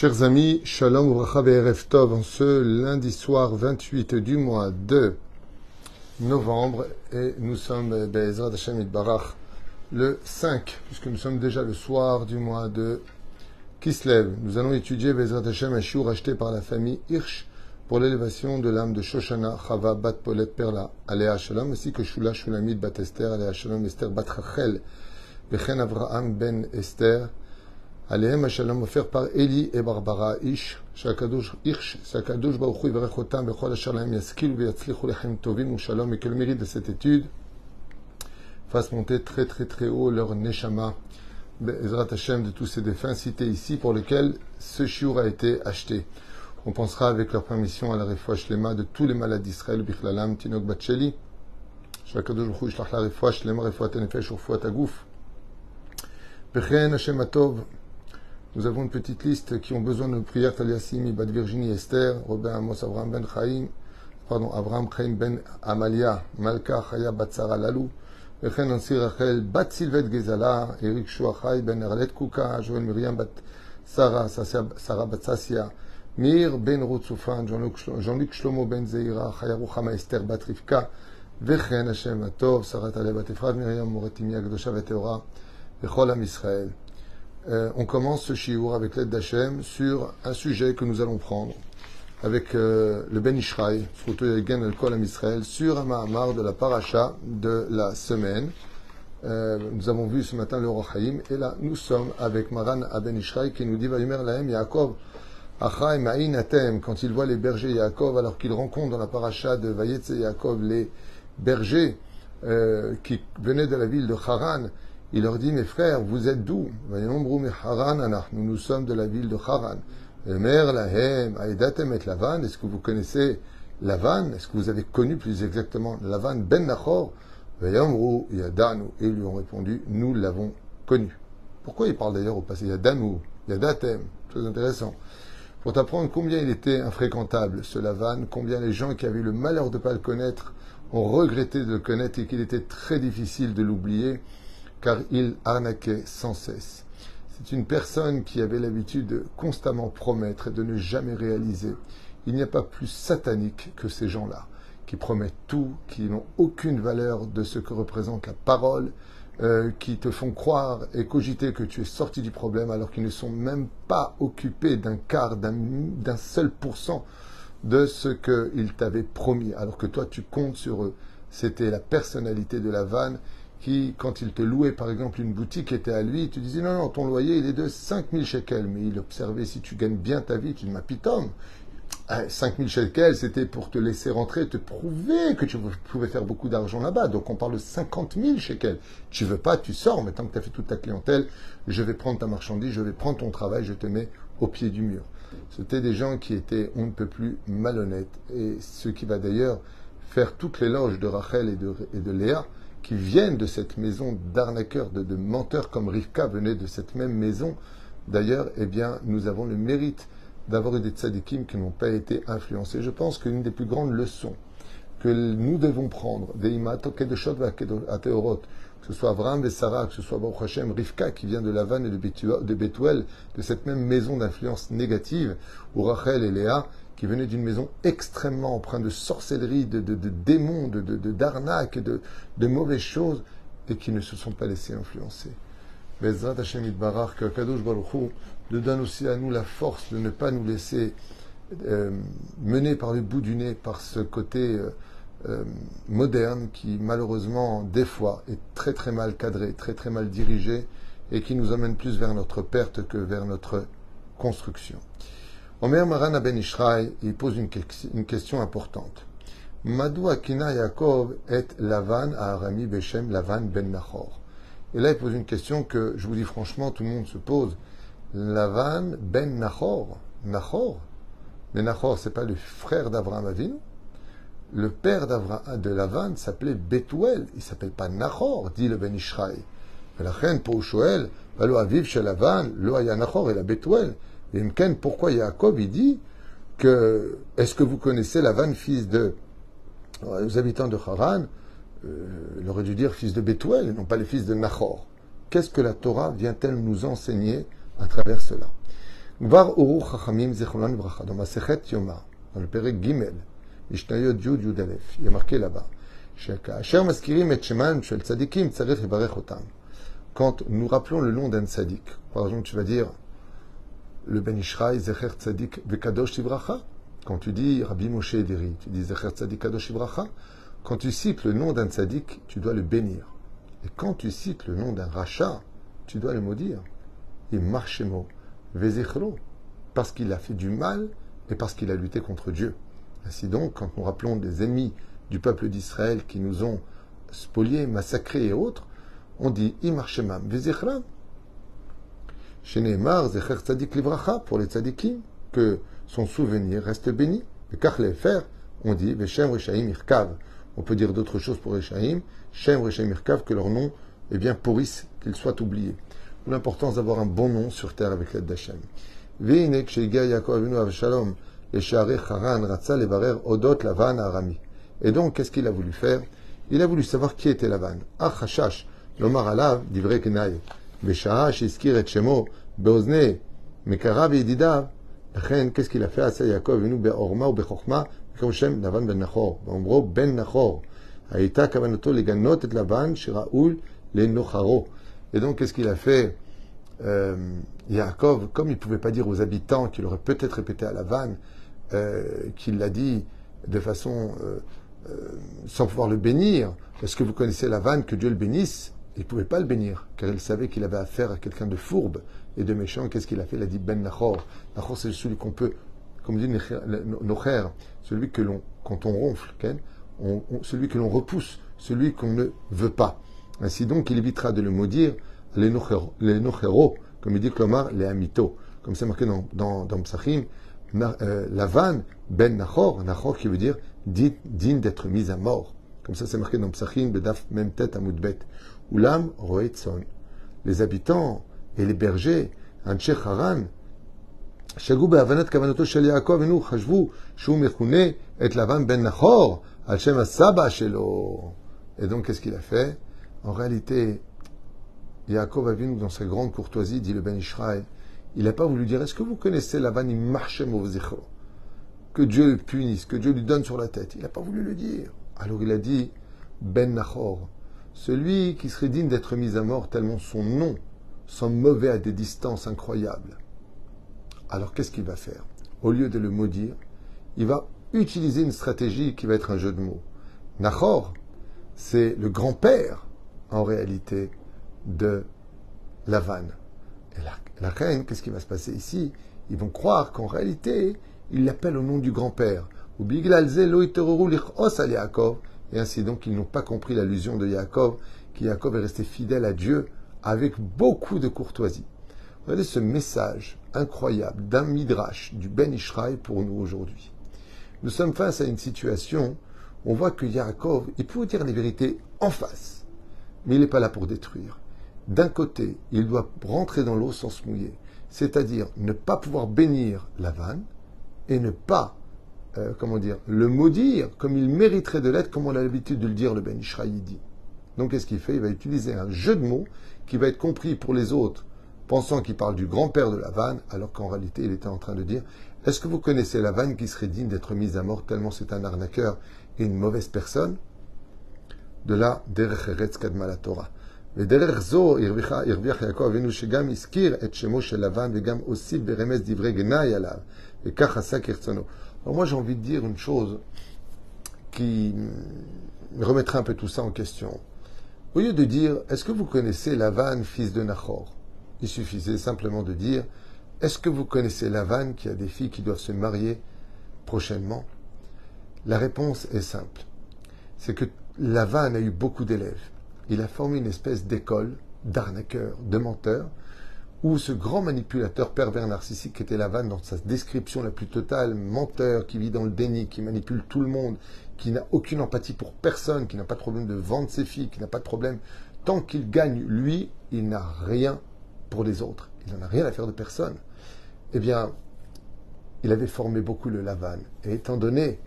Chers amis, Shalom Uvracha Tov, en ce lundi soir 28 du mois de novembre, et nous sommes, Be'ezrat Hashem Barach, le 5, puisque nous sommes déjà le soir du mois de Kislev. Nous allons étudier Be'ezrat Hashem un shiur acheté par la famille Hirsch pour l'élévation de l'âme de Shoshana, Chava, Bat Polet, Perla, Alea Shalom, ainsi que Shula, Shulamit, Bat Esther, Alea Shalom, Esther, Bat Rachel, Bechen Avraham, Ben Esther, Aléhem Hachalom offert par Eli et Barbara Ish, Shakadosh Irsh, Shakadosh Baruch Hu Ivarechotam, Bechol Hachalom Yaskil, Yatzlichu Lechem Tovim, Shalom, et que le mérite de cette étude fasse monter très très très haut leur Neshama, Ezrat Hashem, de tous ces défunts cités ici, pour lesquels ce shiur a été acheté. On pensera avec leur permission à la refouach lema de tous les malades d'Israël, Bichlalam, Tinok Batcheli, Shakadosh Baruch Hu Ishlach la refouach lema, refouat nefesh, refouat agouf. Bechen Hashem Atov, nous avons une petite liste qui ont besoin de prières Taliasimi, Bad Virginie Esther, Robin Amos, Abraham Ben Chaim, pardon, Abraham Chaim Ben Amalia, Malka Chaya Batsara Lalou, וכן Nancy Rachel, Bat Sylvette Gezala, Eric Chouachai Ben Erlet Kouka, Joël Myriam Bat Sarah, Sarah Batsasia, Mir Ben Rotsufan, Jean-Luc Shlomo Ben Zeira, Chaya Ruchama Esther Bat Rivka, וכן השם הטוב, שרת הלב בת אפרת מרים, מורת אמי הקדושה וטהורה, וכל עם ישראל. euh, on commence ce shiur avec l'aide d'Hachem sur un sujet que nous allons prendre avec euh, le Ben Ishraï, sur un Mahamar de la paracha de la semaine. Euh, nous avons vu ce matin le Rochaim, et là nous sommes avec Maran Aben Ishraï qui nous dit Vayomer Lahem Yaakov, Ma'in Atem, quand il voit les bergers Yaakov, alors qu'il rencontre dans la paracha de Vayetze Yaakov les bergers qui venaient de la ville de Haran, il leur dit, mes frères, vous êtes d'où? Nous, nous sommes de la ville de Haran. Est-ce que vous connaissez Lavan? Est-ce que vous avez connu plus exactement Lavan ben Nachor? Et lui ont répondu, nous l'avons connu. Pourquoi il parle d'ailleurs au passé? Yadanu, Yadatem, très intéressant. Pour t'apprendre combien il était infréquentable, ce Lavan, combien les gens qui avaient le malheur de ne pas le connaître ont regretté de le connaître et qu'il était très difficile de l'oublier car il arnaquait sans cesse. C'est une personne qui avait l'habitude de constamment promettre et de ne jamais réaliser. Il n'y a pas plus satanique que ces gens-là, qui promettent tout, qui n'ont aucune valeur de ce que représente la parole, euh, qui te font croire et cogiter que tu es sorti du problème alors qu'ils ne sont même pas occupés d'un quart, d'un seul pourcent de ce qu'ils t'avaient promis, alors que toi tu comptes sur eux. C'était la personnalité de la vanne qui, quand il te louait par exemple une boutique était à lui, il te disait non, non, ton loyer il est de 5000 shekels. Mais il observait si tu gagnes bien ta vie, tu dis ma pitom. 5000 shekels, c'était pour te laisser rentrer, te prouver que tu pouvais faire beaucoup d'argent là-bas. Donc on parle de 50 000 shekels. Tu veux pas, tu sors, mais tant que tu as fait toute ta clientèle, je vais prendre ta marchandise, je vais prendre ton travail, je te mets au pied du mur. C'était des gens qui étaient on ne peut plus malhonnêtes. Et ce qui va d'ailleurs faire toute l'éloge de Rachel et de, et de Léa, qui viennent de cette maison d'arnaqueurs, de, menteurs comme Rivka venait de cette même maison. D'ailleurs, eh bien, nous avons le mérite d'avoir eu des tzadikim qui n'ont pas été influencés. Je pense qu'une des plus grandes leçons que nous devons prendre, des que ce soit Abraham et Sarah, que ce soit Baruch Hashem, Rivka qui vient de Lavan et de Bethuel, de cette même maison d'influence négative, ou Rachel et Léa, qui venaient d'une maison extrêmement empreinte de sorcellerie, de, démons, de, d'arnaques, de, mauvaises choses, et qui ne se sont pas laissés influencer. Bezrat Hashem Barar, que Kadosh Baruch nous donne aussi à nous la force de ne pas nous laisser euh, mener par le bout du nez par ce côté euh, euh, moderne qui malheureusement des fois est très très mal cadré, très très mal dirigé et qui nous amène plus vers notre perte que vers notre construction. Omer Maran Ben Ishraï, il pose une, question importante. Madou Akina Yaakov et Lavan à Arami Beshem Lavan Ben Nachor. Et là, il pose une question que, je vous dis franchement, tout le monde se pose. Lavan Ben Nachor. Nachor? Mais Nachor, c'est pas le frère d'Abraham Avinu? Le père de Lavan s'appelait Betuel. Il s'appelle pas Nachor, dit le Ben Ishraï. Mais la reine pour Shoel, Valo Aviv chez Lavan, lo Aya Nachor et la Betuel. Et Mken, pourquoi Jacob, il dit que, est-ce que vous connaissez Lavan, fils de, euh, les habitants de Haran, euh, il aurait dû dire fils de Bethuel et non pas les fils de Nachor. Qu'est-ce que la Torah vient-elle nous enseigner à travers cela? Il a marqué là-bas. Quand nous rappelons le nom d'un tzadik, par exemple, tu vas dire le Ben Ishraï Zecher Vekadosh Ibracha. Quand tu dis Rabbi Moshe Ederi, tu dis Zecher Tzadik Kadosh Ibracha. Quand tu cites le nom d'un tzadik, tu dois le bénir. Et quand tu cites le nom d'un rachat, tu dois le maudire. Et marchemo, vezichro, parce qu'il a fait du mal et parce qu'il a lutté contre Dieu. Ainsi donc, quand nous rappelons des ennemis du peuple d'Israël qui nous ont spoliés, massacrés et autres, on dit Imarshemam vezichram. Chez Neymar, Zecher Tzadik Livracha, pour les tzadikim, que son souvenir reste béni. Et faire, on dit Veshem Reshaim Irkav. On peut dire d'autres choses pour Reshaim, Shem Reshaim Irkav, que leur nom eh bien, pourrisse, qu'ils soient oubliés. L'importance d'avoir un bon nom sur terre avec l'aide d'Hachem. Veinek Sheiga Yaakov Avinu Avshalom, et donc, qu'est-ce qu'il a voulu faire? Il a voulu savoir qui était Lavan. Ah, Chashash, l'omar alav, divrei kenaï. Beshahash, iskir et shemo, beozne, mekarav yedidav. qu'est-ce qu'il a fait à Yaakov, venu be'orma ou be'chokhma, comme Shem, Lavan ben Nachor. Bah, Omro ben Nachor. Aïta kavanato leganot et Lavan, shiraoul le nocharo. Et donc, qu'est-ce qu'il a fait? Euh, Yaakov, comme il ne pouvait pas dire aux habitants qu'il aurait peut-être répété à Lavan, qu'il l'a dit de façon euh, euh, sans pouvoir le bénir, est-ce que vous connaissez Lavan, que Dieu le bénisse Il ne pouvait pas le bénir, car il savait qu'il avait affaire à quelqu'un de fourbe et de méchant. Qu'est-ce qu'il a fait? Il a dit Ben Nachor. Nachor, c'est celui qu'on peut, comme dit Nocher, celui que l'on, quand on ronfle, on, celui que l'on repousse, celui qu'on ne veut pas. Ainsi donc, il évitera de le maudire les Nochero, comme dit Klomar, les Amito. Comme c'est marqué dans, dans, dans Psachim, euh, Lavan, Ben Nachor, Nachor qui veut dire digne d'être mis à mort. Comme ça, c'est marqué dans Psachim, Bedaf Memtet Amoudbet. Ulam Roetson. Les habitants et les bergers, אנשי חרן, שגו בהבנת כוונתו של יעקב, הנו חשבו שהוא מכונה את לבן בן נחור, על שם הסבא שלו. Et donc, qu'est-ce qu'il a fait En réalité, Yaakov Avinu, dans sa grande courtoisie, dit le Ben Ishraï, il n'a pas voulu dire Est-ce que vous connaissez Lavan Imachem Que Dieu le punisse, que Dieu lui donne sur la tête. Il n'a pas voulu le dire. Alors il a dit Ben Nachor, celui qui serait digne d'être mis à mort tellement son nom sont mauvais à des distances incroyables. Alors qu'est-ce qu'il va faire? Au lieu de le maudire, il va utiliser une stratégie qui va être un jeu de mots. Nachor, c'est le grand-père, en réalité, de Lavan. La, reine, qu'est-ce qui va se passer ici? Ils vont croire qu'en réalité, il l'appelle au nom du grand-père. Et ainsi donc, ils n'ont pas compris l'allusion de Yaakov, qui Yaakov est resté fidèle à Dieu avec beaucoup de courtoisie. Regardez ce message incroyable d'un midrash du Ben Ishraï pour nous aujourd'hui. Nous sommes face à une situation où on voit que Yaakov, il peut dire les vérités en face, mais il n'est pas là pour détruire. D'un côté, il doit rentrer dans l'eau sans se mouiller, c'est-à-dire ne pas pouvoir bénir la vanne et ne pas, euh, comment dire, le maudire comme il mériterait de l'être, comme on a l'habitude de le dire, le Ben Ishraï dit. Donc qu'est-ce qu'il fait? Il va utiliser un jeu de mots qui va être compris pour les autres, pensant qu'il parle du grand-père de la vanne, alors qu'en réalité il était en train de dire Est-ce que vous connaissez la vanne qui serait digne d'être mise à mort tellement c'est un arnaqueur et une mauvaise personne? De là, Derech Eretz Kadma la Torah. ודרך זו הרוויח יעקב אבינו שגם הזכיר את שמו של לבן וגם הוסיף ברמז דברי גנאי עליו, וכך עשה כרצונו. Alors moi j'ai envie de dire une chose qui remettrait un peu tout ça en question. Au lieu de dire Est-ce que vous connaissez Lavan, fils de Nachor Il suffisait simplement de dire Est-ce que vous connaissez Lavan qui a des filles qui doivent se marier prochainement La réponse est simple. C'est que Lavan a eu beaucoup d'élèves. Il a formé une espèce d'école d'arnaqueurs, de menteurs, où ce grand manipulateur pervers narcissique qui était Lavan dans sa description la plus totale, menteur, qui vit dans le déni, qui manipule tout le monde, qui n'a aucune empathie pour personne, qui n'a pas de problème de vendre ses filles, qui n'a pas de problème. Tant qu'il gagne, lui, il n'a rien pour les autres. Il n'en a rien à faire de personne. Eh bien, il avait formé beaucoup le Lavan. Et étant donné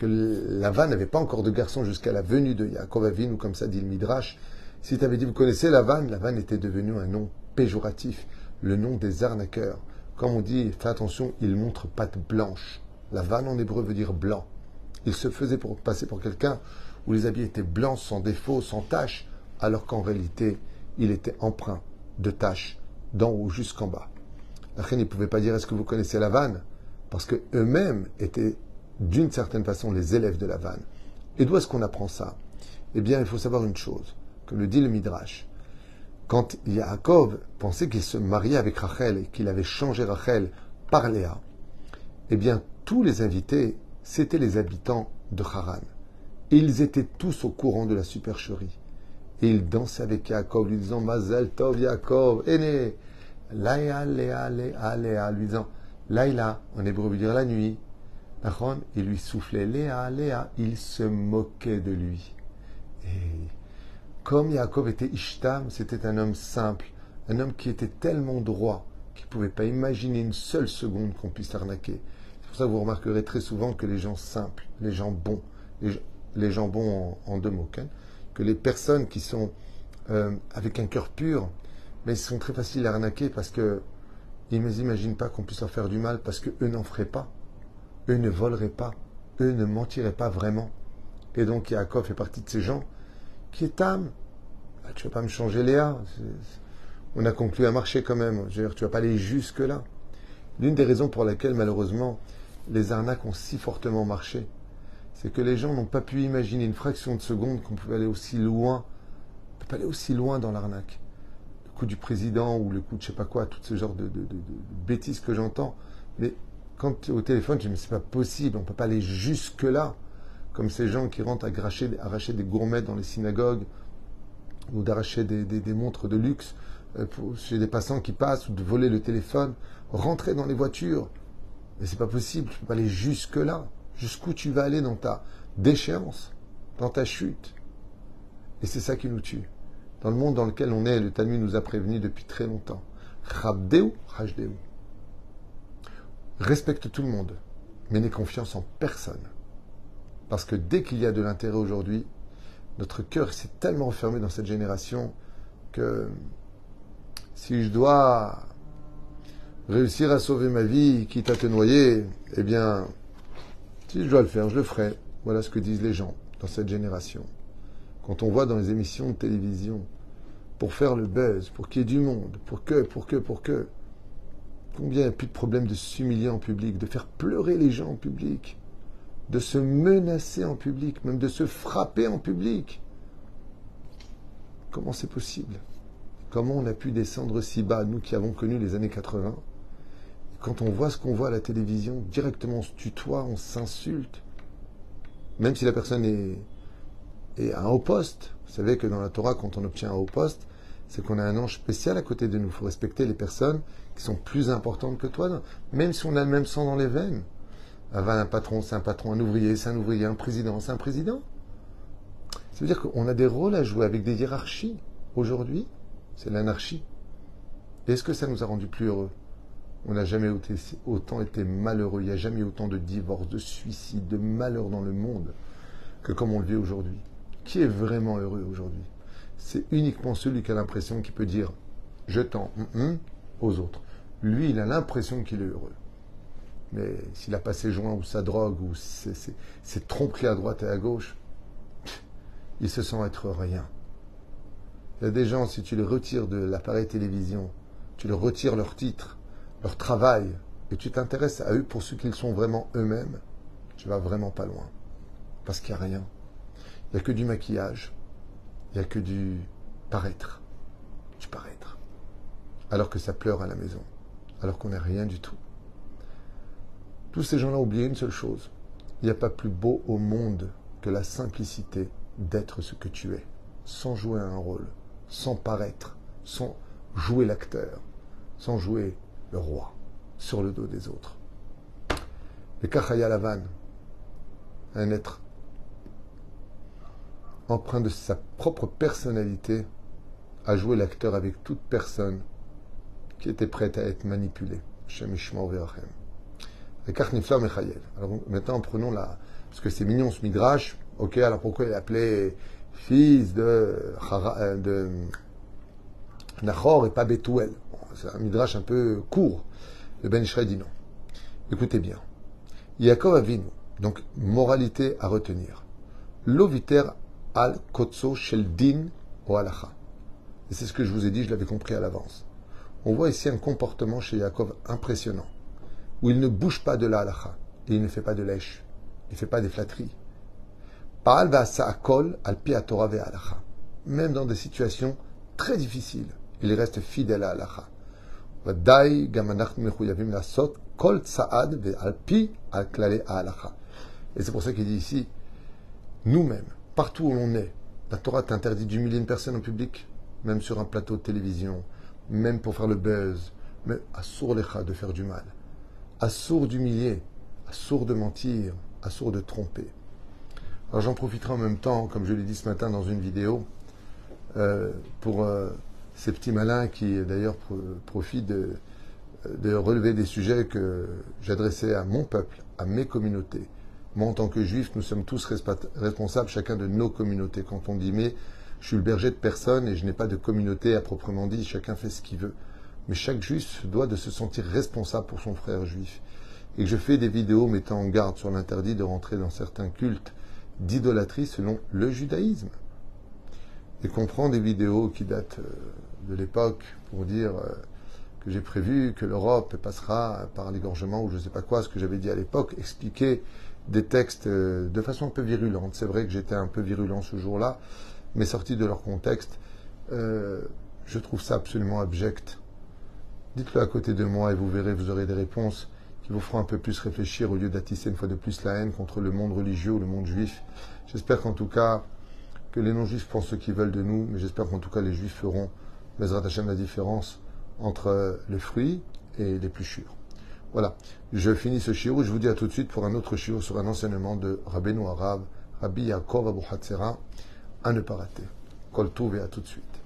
que Lavan n'avait pas encore de garçon jusqu'à la venue de Yaakov Avin, ou comme ça dit le Midrash, si tu avais dit, vous connaissez Lavan, Lavan était devenu un nom péjoratif, le nom des arnaqueurs. Comme on dit, fais attention, il montre patte blanche. La vanne en hébreu veut dire blanc. Il se faisait pour passer pour quelqu'un où les habits étaient blancs, sans défaut, sans taches, alors qu'en réalité, il était empreint de taches d'en haut jusqu'en bas. La reine ne pouvait pas dire est-ce que vous connaissez la vanne Parce que eux-mêmes étaient d'une certaine façon les élèves de la vanne. Et d'où est-ce qu'on apprend ça? Eh bien, il faut savoir une chose, que le dit le Midrash. Quand Yaakov pensait qu'il se mariait avec Rachel et qu'il avait changé Rachel par Léa, eh bien, tous les invités, c'étaient les habitants de Haran. Et ils étaient tous au courant de la supercherie. Et ils dansaient avec Yaakov, lui disant Mazel Tov Yaakov, Aîné, Laïa, Léa, Léa, Léa, lui disant Laïla, en hébreu veut dire la nuit. Il lui soufflait Léa, Léa, il se moquait de lui. Et comme Yaakov était Ishtam, c'était un homme simple, un homme qui était tellement droit qu'il ne pouvait pas imaginer une seule seconde qu'on puisse arnaquer. C'est pour ça que vous remarquerez très souvent que les gens simples, les gens bons, les, gens bons en, deux mots, que les personnes qui sont euh, avec un cœur pur, mais sont très faciles à arnaquer parce que ils ne s'imaginent pas qu'on puisse leur faire du mal parce qu'eux n'en feraient pas. Eux ne voleraient pas. Eux ne mentiraient pas vraiment. Et donc Yaakov fait partie de ces gens qui est âme. Bah, tu ne vas pas me changer Léa. On a conclu un marché quand même. tu ne vas pas aller jusque-là. L'une des raisons pour laquelle malheureusement les arnaques ont si fortement marché, c'est que les gens n'ont pas pu imaginer une fraction de seconde qu'on pouvait aller aussi loin. On peut aller aussi loin dans l'arnaque. Le coup du président ou le coup de je sais pas quoi, tout ce genre de, bêtises que j'entends. Mais quand au téléphone, je me c'est pas possible, on ne peut pas aller jusque-là. Comme ces gens qui rentrent à arracher, des gourmets dans les synagogues ou d'arracher des, montres de luxe euh, chez des passants qui passent ou de voler le téléphone, rentrer dans les voitures. Mais c'est pas possible, tu ne peux pas aller jusque-là jusqu'où tu vas aller dans ta déchéance, dans ta chute? Et c'est ça qui nous tue. Dans le monde dans lequel on est, le Talmud nous a prévenu depuis très longtemps. Rabdeu, Rajdeu. Respecte tout le monde, mais n'aie confiance en personne. Parce que dès qu'il y a de l'intérêt aujourd'hui, notre cœur s'est tellement enfermé dans cette génération que si je dois réussir à sauver ma vie, quitte à te noyer, eh bien, si je dois le faire, je le ferai. Voilà ce que disent les gens dans cette génération. Quand on voit dans les émissions de télévision, pour faire le buzz, pour qu'il y ait du monde, pour que, pour que, pour que, combien il n'y a plus de problème de s'humilier en public, de faire pleurer les gens en public, de se menacer en public, même de se frapper en public. Comment c'est possible? Comment on a pu descendre si bas, nous qui avons connu les années 80 quand on voit ce qu'on voit à la télévision, directement on se tutoie, on s'insulte. Même si la personne est, est à un haut poste. Vous savez que dans la Torah, quand on obtient un haut poste, c'est qu'on a un ange spécial à côté de nous. Il faut respecter les personnes qui sont plus importantes que toi, même si on a le même sang dans les veines. un patron, c'est un patron, un ouvrier, c'est un ouvrier, un président, c'est un président. Ça veut dire qu'on a des rôles à jouer avec des hiérarchies. Aujourd'hui, c'est l'anarchie. Est-ce que ça nous a rendu plus heureux? On n'a jamais autant été malheureux. Il n'y a jamais autant de divorces, de suicides, de malheurs dans le monde que comme on le vit aujourd'hui. Qui est vraiment heureux aujourd'hui? C'est uniquement celui qui a l'impression qu'il peut dire je tends hum, hum, aux autres. Lui, il a l'impression qu'il est heureux. Mais s'il a pas ses joints ou sa drogue ou ses tromperies à droite et à gauche, il se sent être rien. Il y a des gens, si tu les retires de l'appareil télévision, tu leur retires leur titre, leur travail, et tu t'intéresses à eux pour ce qu'ils sont vraiment eux-mêmes, tu vas vraiment pas loin. Parce qu'il n'y a rien. Il n'y a que du maquillage. Il n'y a que du paraître. Du paraître. Alors que ça pleure à la maison. Alors qu'on n'est rien du tout. Tous ces gens-là oublié une seule chose. Il n'y a pas plus beau au monde que la simplicité d'être ce que tu es. Sans jouer un rôle. Sans paraître. Sans jouer l'acteur. Sans jouer le roi sur le dos des autres. Le Kachaya Lavan, un être empreint de sa propre personnalité, a joué l'acteur avec toute personne qui était prête à être manipulée. Alors maintenant, prenons la. Parce que c'est mignon ce midrash. Ok, alors pourquoi il appelé fils de, euh, de Nachor et pas Bethuel? C'est un midrash un peu court. Le Ben Ishraï dit non. Écoutez bien. Yaakov Avinu, donc moralité à retenir. Loviter al kotso shel din o halacha. Et c'est ce que je vous ai dit, je l'avais compris à l'avance. On voit ici un comportement chez Yaakov impressionnant, où il ne bouge pas de la halacha, et il ne fait pas de lèche, il ne fait pas des flatteries. Paal va kol al pi Torah ve halacha. Même dans des situations très difficiles, il reste fidèle à halacha. ודאי גם אנחנו מחויבים לעשות כל צעד ועל פי הכללי ההלכה. Et c'est pour ça qu'il dit ici, nous-mêmes, partout où l'on est, la Torah t'interdit d'humilier une personne en public, même sur un plateau de télévision, même pour faire le buzz, mais assour lecha de faire du mal, assour d'humilier, assour de mentir, assour de tromper. Alors j'en profiterai en même temps, comme je l'ai dit ce matin dans une vidéo, euh, pour euh, ces petits malins qui d'ailleurs profitent de, de relever des sujets que j'adressais à mon peuple, à mes communautés. Moi, en tant que juif, nous sommes tous responsables, chacun de nos communautés. Quand on dit mais, je suis le berger de personne et je n'ai pas de communauté à proprement dit, chacun fait ce qu'il veut. Mais chaque juif doit se sentir responsable pour son frère juif. Et je fais des vidéos mettant en garde sur l'interdit de rentrer dans certains cultes d'idolâtrie selon le judaïsme. Et qu'on prend des vidéos qui datent euh, de l'époque pour dire euh, que j'ai prévu que l'Europe passera par l'égorgement ou je ne sais pas quoi, ce que j'avais dit à l'époque, expliquer des textes euh, de façon un peu virulente. C'est vrai que j'étais un peu virulent ce jour-là, mais sorti de leur contexte, euh, je trouve ça absolument abject. Dites-le à côté de moi et vous verrez, vous aurez des réponses qui vous feront un peu plus réfléchir au lieu d'attisser une fois de plus la haine contre le monde religieux ou le monde juif. J'espère qu'en tout cas, que les non-juifs pensent ce qu'ils veulent de nous, mais j'espère qu'en tout cas les juifs feront, Bezrat la différence entre les fruits et les sûrs. Voilà, je finis ce shiur. Je vous dis à tout de suite pour un autre shiur sur un enseignement de Rabbeinu Arav, Rabbi Yaakov Abu Hatzera, à ne pas rater. Kol et à tout de suite.